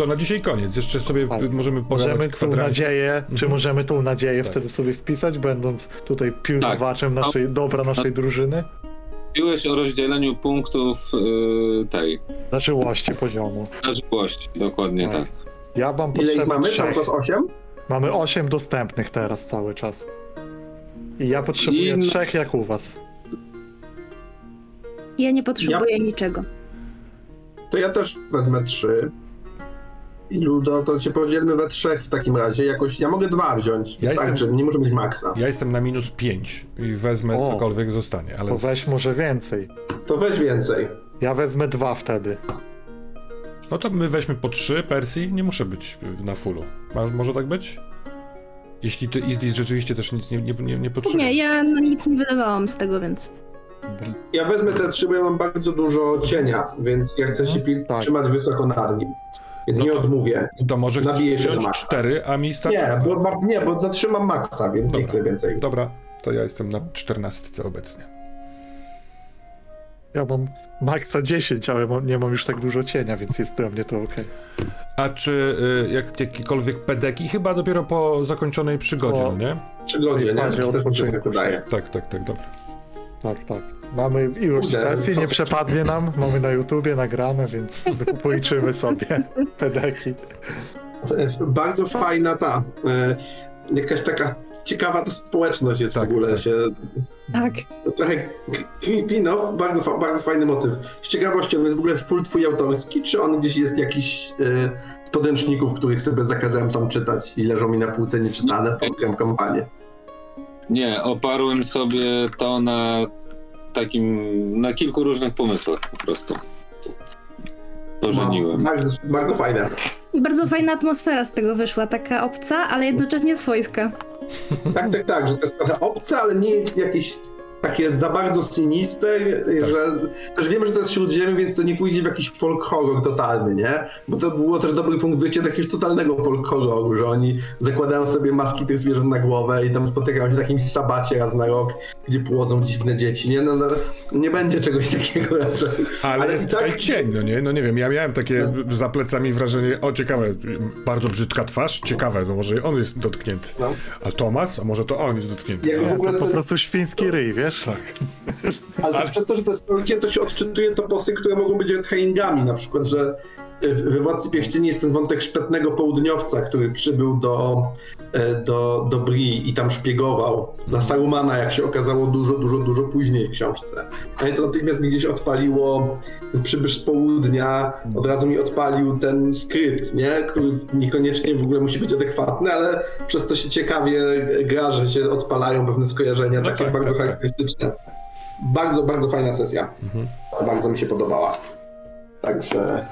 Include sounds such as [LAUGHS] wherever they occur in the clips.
to na dzisiaj koniec. Jeszcze sobie Tak. możemy pogadać Możemy tą nadzieję, czy Mhm. możemy tą nadzieję Tak. wtedy sobie wpisać, będąc tutaj pilnowaczem Tak. naszej, dobra naszej drużyny? Mówiłeś o rozdzieleniu punktów yy, tej Zażyłości poziomu. zażyłości, dokładnie Tak. tak. Ja mam Ile ich mamy? trzech. Tam to z 8? Mamy 8 dostępnych teraz cały czas. I ja potrzebuję I- trzech jak u was. Ja nie potrzebuję niczego. To ja też wezmę 3. I Ludo, to się podzielmy we trzech w takim razie. Jakoś ja mogę dwa wziąć. Ja tak, jestem- że nie może mieć maksa. Ja jestem na minus 5 i wezmę O. cokolwiek zostanie, ale... To weź może więcej. To weź więcej. Ja wezmę dwa wtedy. No to my weźmy po 3 Persji, nie muszę być na fullu. Masz, może tak być? Jeśli ty Izdis rzeczywiście też nic nie, nie, nie, nie potrzebuje. Nie, ja no, nic nie wydawałam z tego, więc. Ja wezmę te trzy, bo ja mam bardzo dużo cienia, więc ja chcę się pi- Tak. trzymać wysoko nad nim. Więc No nie to- odmówię. To może chcesz Nabiję się do wziąć maksa. 4, a mi starczy Nie, bo, ma- nie, bo zatrzymam maksa, więc nie Dobra. chcę więcej. Dobra, to ja jestem na 14 obecnie. Ja mam maksa 10, ale mam, nie mam już tak dużo cienia, więc jest dla mnie to ok. A czy y, jak, jakiekolwiek pedeki? Chyba dopiero po zakończonej przygodzie, no nie? Trzy godziny, nie? Odpoczynku. tak wydaje. Tak, tak, tak, dobra. Tak, tak. Mamy ilość Kurde, sesji, nie przepadnie nam, mamy na YouTubie nagrane, więc policzymy sobie [LAUGHS] pedeki. Bardzo fajna ta, e, jakaś taka ciekawa ta społeczność jest Tak, w ogóle tak. się Tak. To trochę creepy, no, bardzo, fa- bardzo fajny motyw. Z ciekawością, jest w ogóle full twój autorski, czy on gdzieś jest jakiś y, z podręczników, których sobie zakazałem sam czytać i leżą mi na półce nieczytane, pogram kampanię. Nie, oparłem sobie to na takim, na kilku różnych pomysłach po prostu. Pożeniłem. No, bardzo, bardzo fajne. I bardzo fajna atmosfera z tego wyszła, taka obca, ale jednocześnie swojska. Tak, tak, tak, że to jest trochę obce, ale nie jakieś takie za bardzo sinister, że też wiemy, że to jest śródziemie, więc to nie pójdzie w jakiś folk horror totalny, nie? Bo to było też dobry punkt wyjścia do jakiegoś totalnego folk horroru, że oni zakładają sobie maski tych zwierząt na głowę i tam spotykają się w jakimś sabacie raz na rok, gdzie płodzą dziwne dzieci, nie? No, no nie będzie czegoś takiego [LAUGHS] raczej. Ale, Ale jest i tak- tutaj cień, no nie? No nie wiem, ja miałem takie za plecami wrażenie, o ciekawe, bardzo brzydka twarz, ciekawe, no może on jest dotknięty. No. A Tomas, a może to on jest dotknięty. Jak A, w Nie, ogóle to po prostu świński ryj, wiesz? Tak. Ale, też przez to, że to jest to się odczytuje toposy, które mogą być retellingami, na przykład, że y, w Władcy Pierścieni jest ten wątek szpetnego południowca, który przybył do, e, do, do Bri i tam szpiegował na Sarumana, jak się okazało dużo, dużo, dużo później w książce. No i to natychmiast mi gdzieś odpaliło przybysz z południa, od razu mi odpalił ten skrypt, nie? który niekoniecznie w ogóle musi być adekwatny, ale przez to się ciekawie gra, że się odpalają pewne skojarzenia, No takie tak, bardzo tak, tak. charakterystyczne. Bardzo, bardzo fajna sesja. Mhm. Bardzo mi się podobała. Także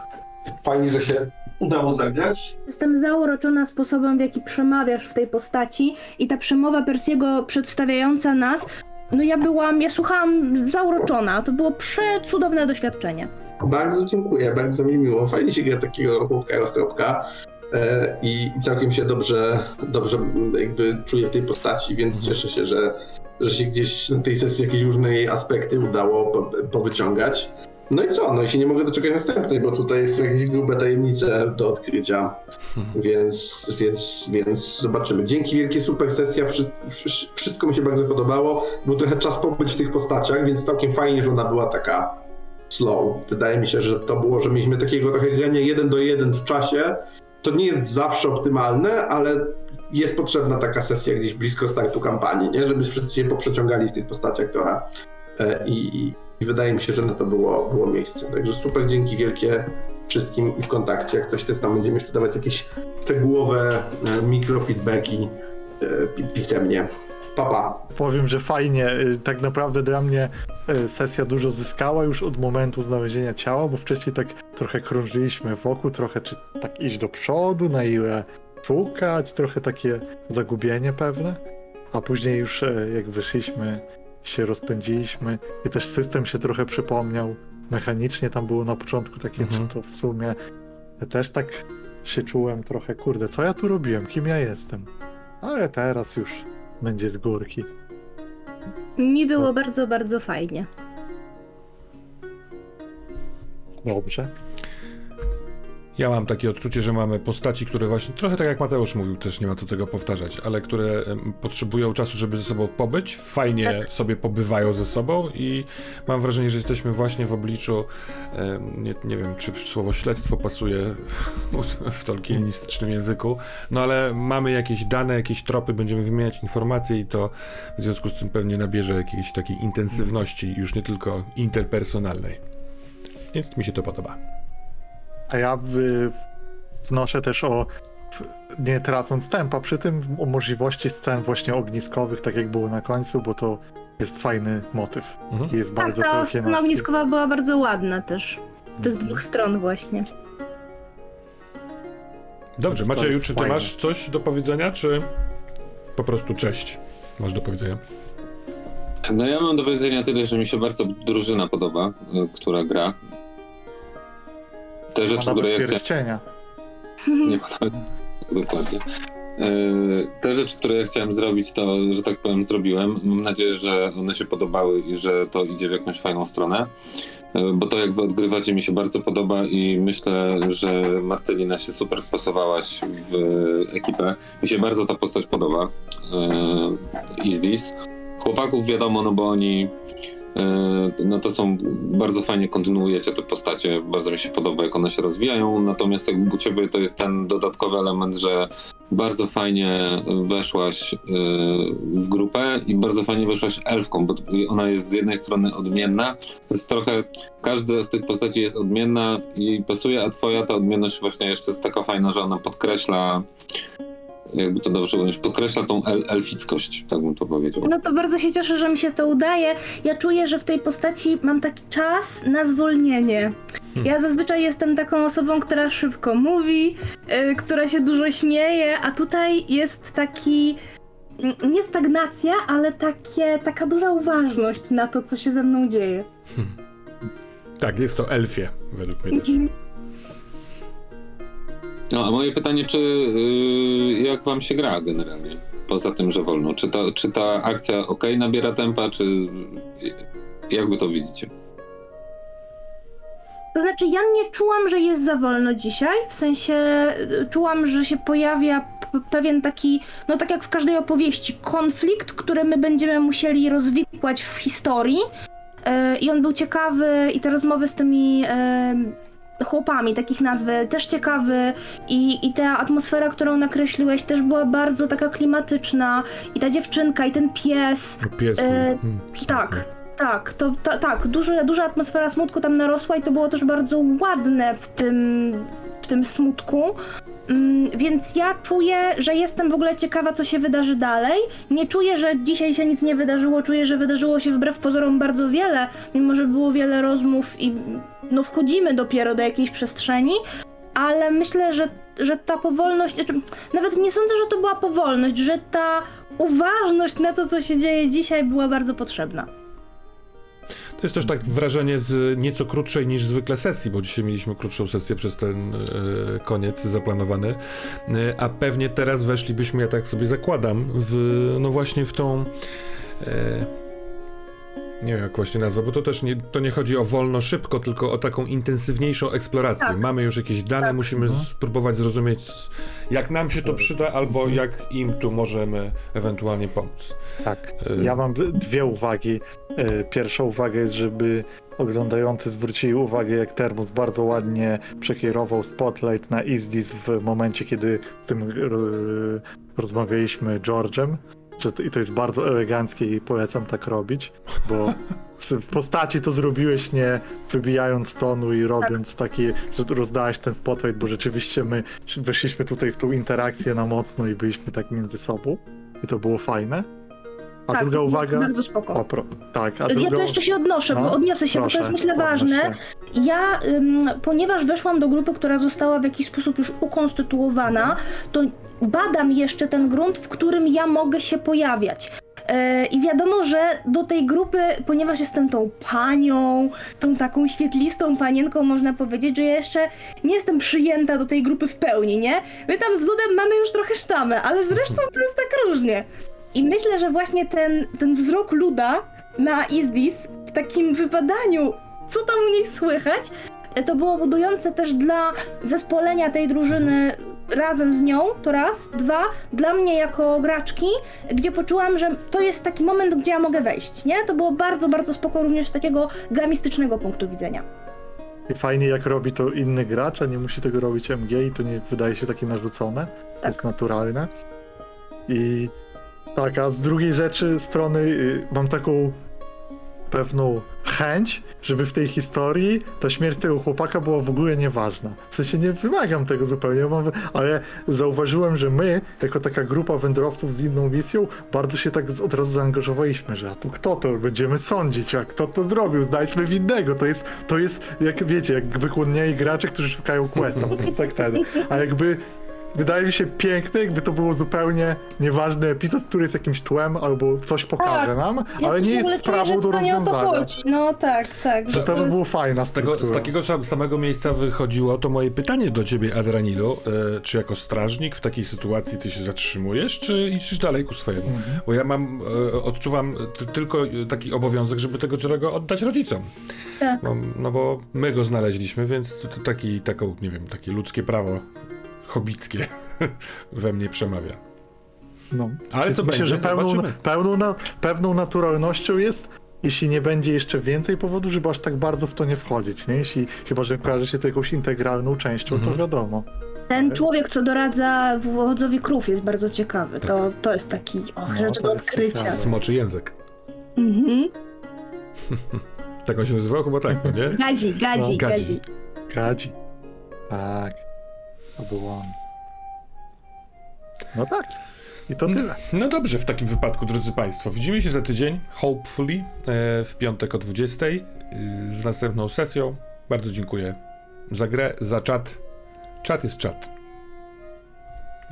fajnie, że się udało zagrać. Jestem zauroczona sposobem, w jaki przemawiasz w tej postaci i ta przemowa Persiego przedstawiająca nas, no ja byłam, ja słuchałam zauroczona, to było przecudowne doświadczenie. Bardzo dziękuję, bardzo mi miło. Fajnie się gra takiego chłopka roztropka. E, I, I całkiem się dobrze, dobrze m, jakby czuję w tej postaci, więc cieszę się, że, że się gdzieś na tej sesji jakieś różne jej aspekty udało po, powyciągać. No i co? No i się nie mogę doczekać następnej, bo tutaj są jakieś grube tajemnice do odkrycia, [LAUGHS] więc, więc, więc zobaczymy. Dzięki wielkie, super sesja, wszystko, wszystko mi się bardzo podobało. Był trochę czas pobyć w tych postaciach, więc całkiem fajnie, że ona była taka slow. Wydaje mi się, że to było, że mieliśmy takiego trochę grania jeden do jeden w czasie. To nie jest zawsze optymalne, ale jest potrzebna taka sesja gdzieś blisko startu kampanii, nie? żeby wszyscy się poprzeciągali w tych postaciach trochę. E, I, i, i wydaje mi się, że na to było, było miejsce. Także super, dzięki wielkie wszystkim i w kontakcie. Jak coś też tam będziemy jeszcze dawać jakieś szczegółowe e, mikrofeedbacki e, pi- pisemnie. Papa. Powiem, że fajnie. y, Tak naprawdę dla mnie y, sesja dużo zyskała już od momentu znalezienia ciała, bo wcześniej tak trochę krążyliśmy wokół, trochę czy tak iść do przodu, na ile szukać, trochę takie zagubienie pewne. A później już e, jak wyszliśmy, się rozpędziliśmy i też system się trochę przypomniał. Mechanicznie tam było na początku takie, Mhm. czy to w sumie też tak się czułem trochę, kurde, co ja tu robiłem, kim ja jestem. Ale teraz już będzie z górki. Mi było bardzo, bardzo fajnie. Dobrze. Ja mam takie odczucie, że mamy postaci, które właśnie, trochę tak jak Mateusz mówił, też nie ma co tego powtarzać, ale które potrzebują czasu, żeby ze sobą pobyć, fajnie sobie pobywają ze sobą i mam wrażenie, że jesteśmy właśnie w obliczu, nie, nie wiem, czy słowo śledztwo pasuje [LAUGHS] w tolkienistycznym języku, no ale mamy jakieś dane, jakieś tropy, będziemy wymieniać informacje i to w związku z tym pewnie nabierze jakiejś takiej intensywności, już nie tylko interpersonalnej. Więc mi się to podoba. A ja wnoszę też o, nie tracąc tempa przy tym, o możliwości scen właśnie ogniskowych, tak jak było na końcu, bo to jest fajny motyw. Mhm. I jest Tak, bardzo ta scena ogniskowa była bardzo ładna też. Z tych dwóch stron właśnie. Dobrze, Macieju, czy ty fajne. masz coś do powiedzenia, czy po prostu cześć masz do powiedzenia? No ja mam do powiedzenia tyle, że mi się bardzo drużyna podoba, y, która gra. Te Ma rzeczy, nawet które ja chciałem... Nie podoba. [LAUGHS] Dokładnie. Yy, Te rzeczy, które ja chciałem zrobić, to, że tak powiem, zrobiłem. Mam nadzieję, że one się podobały i że to idzie w jakąś fajną stronę. Yy, Bo to, jak wy odgrywacie, mi się bardzo podoba i myślę, że Marcelina się super wpasowałaś w ekipę. Mi się bardzo ta postać podoba. Yy, Is this? Chłopaków wiadomo, no bo oni no to są bardzo fajnie kontynuujecie te postacie, bardzo mi się podoba jak one się rozwijają, natomiast jakby u ciebie to jest ten dodatkowy element, że bardzo fajnie weszłaś yy, w grupę i bardzo fajnie weszłaś elfką, bo ona jest z jednej strony odmienna, to jest trochę, każda z tych postaci jest odmienna i pasuje, a twoja ta odmienność właśnie jeszcze jest taka fajna, że ona podkreśla jakby to dobrze ująć, podkreśla tą el elfickość, tak bym to powiedział. No to bardzo się cieszę, że mi się to udaje. Ja czuję, że w tej postaci mam taki czas na zwolnienie. Ja zazwyczaj jestem taką osobą, która szybko mówi, y, która się dużo śmieje, a tutaj jest taki mm, nie stagnacja, ale takie, taka duża uważność na to, co się ze mną dzieje. Tak, jest to elfie, według mnie też. No, a moje pytanie, czy yy, jak wam się gra generalnie? Poza tym, że wolno. Czy ta, czy ta akcja ok nabiera tempa, czy yy, jak wy to widzicie? To znaczy, ja nie czułam, że jest za wolno dzisiaj. W sensie y, czułam, że się pojawia pewien taki, no tak jak w każdej opowieści, konflikt, który my będziemy musieli rozwikłać w historii. Y, I on był ciekawy, i te rozmowy z tymi y, chłopami, takich nazwy, też ciekawy. I, I ta atmosfera, którą nakreśliłeś, też była bardzo taka klimatyczna. I ta dziewczynka, i ten pies. Pies był, E, mm, tak. Tak, to ta, tak, duży, duża atmosfera smutku tam narosła i to było też bardzo ładne w tym, tym smutku. Mm, więc ja czuję, że jestem w ogóle ciekawa, co się wydarzy dalej. Nie czuję, że dzisiaj się nic nie wydarzyło, czuję, że wydarzyło się wbrew pozorom bardzo wiele, mimo że było wiele rozmów i no wchodzimy dopiero do jakiejś przestrzeni, ale myślę, że, że ta powolność, znaczy, nawet nie sądzę, że to była powolność, że ta uważność na to, co się dzieje dzisiaj była bardzo potrzebna. To jest też tak wrażenie z nieco krótszej niż zwykle sesji, bo dzisiaj mieliśmy krótszą sesję przez ten e, koniec zaplanowany, e, a pewnie teraz weszlibyśmy, ja tak sobie zakładam, w, no właśnie w tą... E, nie wiem jak właśnie nazwa, bo to też nie, to nie chodzi o wolno, szybko, tylko o taką intensywniejszą eksplorację. Tak. Mamy już jakieś dane, Tak. musimy Mhm. spróbować zrozumieć, jak nam się to przyda, albo jak im tu możemy ewentualnie pomóc. Tak. Y- Ja mam dwie uwagi. Y, Pierwsza uwaga jest, żeby oglądający zwrócili uwagę, jak Termus bardzo ładnie przekierował spotlight na Izdis w momencie, kiedy z tym y, rozmawialiśmy George'em. Że to, I to jest bardzo eleganckie i polecam tak robić, bo w postaci to zrobiłeś nie wybijając tonu i robiąc taki, że rozdałeś ten spotlight, bo rzeczywiście my weszliśmy tutaj w tą interakcję na mocno i byliśmy tak między sobą i to było fajne. A tak, druga uwaga. Bardzo spoko. O, pro, tak, a Ja druga... to jeszcze się odnoszę, No, bo odniosę się, bo to jest myślę ważne. się. Ja, ym, ponieważ weszłam do grupy, która została w jakiś sposób już ukonstytuowana, to badam jeszcze ten grunt, w którym ja mogę się pojawiać. E, I wiadomo, że do tej grupy, ponieważ jestem tą panią, tą taką świetlistą panienką, można powiedzieć, że ja jeszcze nie jestem przyjęta do tej grupy w pełni, nie? My tam z ludem mamy już trochę sztamę, ale zresztą to jest tak różnie. I myślę, że właśnie ten, ten wzrok luda na Izdis w takim wypadaniu, co tam u niej słychać, to było budujące też dla zespolenia tej drużyny razem z nią, to raz. Dwa, dla mnie jako graczki, gdzie poczułam, że to jest taki moment, gdzie ja mogę wejść, nie? To było bardzo, bardzo spoko również z takiego gamistycznego punktu widzenia. I fajnie jak robi to inny gracz, a nie musi tego robić MG i to nie wydaje się takie narzucone. To Tak. jest naturalne. I tak, a z drugiej rzeczy strony y, mam taką pewną chęć, żeby w tej historii ta śmierć tego chłopaka była w ogóle nieważna. W sensie nie wymagam tego zupełnie, ale zauważyłem, że my, jako taka grupa wędrowców z inną misją, bardzo się tak od razu zaangażowaliśmy, że a tu kto to, będziemy sądzić, a kto to zrobił, znajdźmy winnego. To jest, to jest jak wiecie, jak wykłodniali gracze, którzy szukają questa, po prostu tak ten. A jakby wydaje mi się piękne, jakby to było zupełnie nieważny epizod, który jest jakimś tłem albo coś pokaże Tak. nam, Ja ale nie jest sprawą do rozwiązania. chodzi. No tak, tak. Że to by było fajna Z, tego, z takiego sam- samego miejsca wychodziło to moje pytanie do ciebie, Adranilu. E, czy jako strażnik w takiej sytuacji ty się zatrzymujesz, czy idziesz dalej ku swojemu? Mhm. Bo ja mam, e, odczuwam t- tylko taki obowiązek, żeby tego Jerego oddać rodzicom. Tak. No, no bo my go znaleźliśmy, więc to, to taki, taką, nie wiem, takie ludzkie prawo hobickie [LAUGHS] we mnie przemawia. No. Ale co Myślę, będzie, że pełną, pełną, na, pewną naturalnością jest, jeśli nie będzie jeszcze więcej powodów, żeby aż tak bardzo w to nie wchodzić, nie? Jeśli, chyba, że kojarzy się to jakąś integralną częścią, Mhm. to wiadomo. Ten człowiek, co doradza wodzowi krów jest bardzo ciekawy. Tak. To, to jest taki och, No, rzecz do odkrycia. ciekawe. Smoczy język. Mhm. [LAUGHS] Tak on się nazywał? Chyba tak, no nie? Gadzi, gadzi, No, gadzi. gadzi. Gadzi. Tak. To był on. No tak. I to tyle. No dobrze, w takim wypadku, drodzy Państwo, widzimy się za tydzień, hopefully, e, w piątek o 20 y, z następną sesją. Bardzo dziękuję za grę, za czat. Czat jest czat.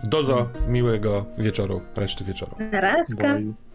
Dozo, miłego wieczoru, reszty wieczoru. Narazka. Bye.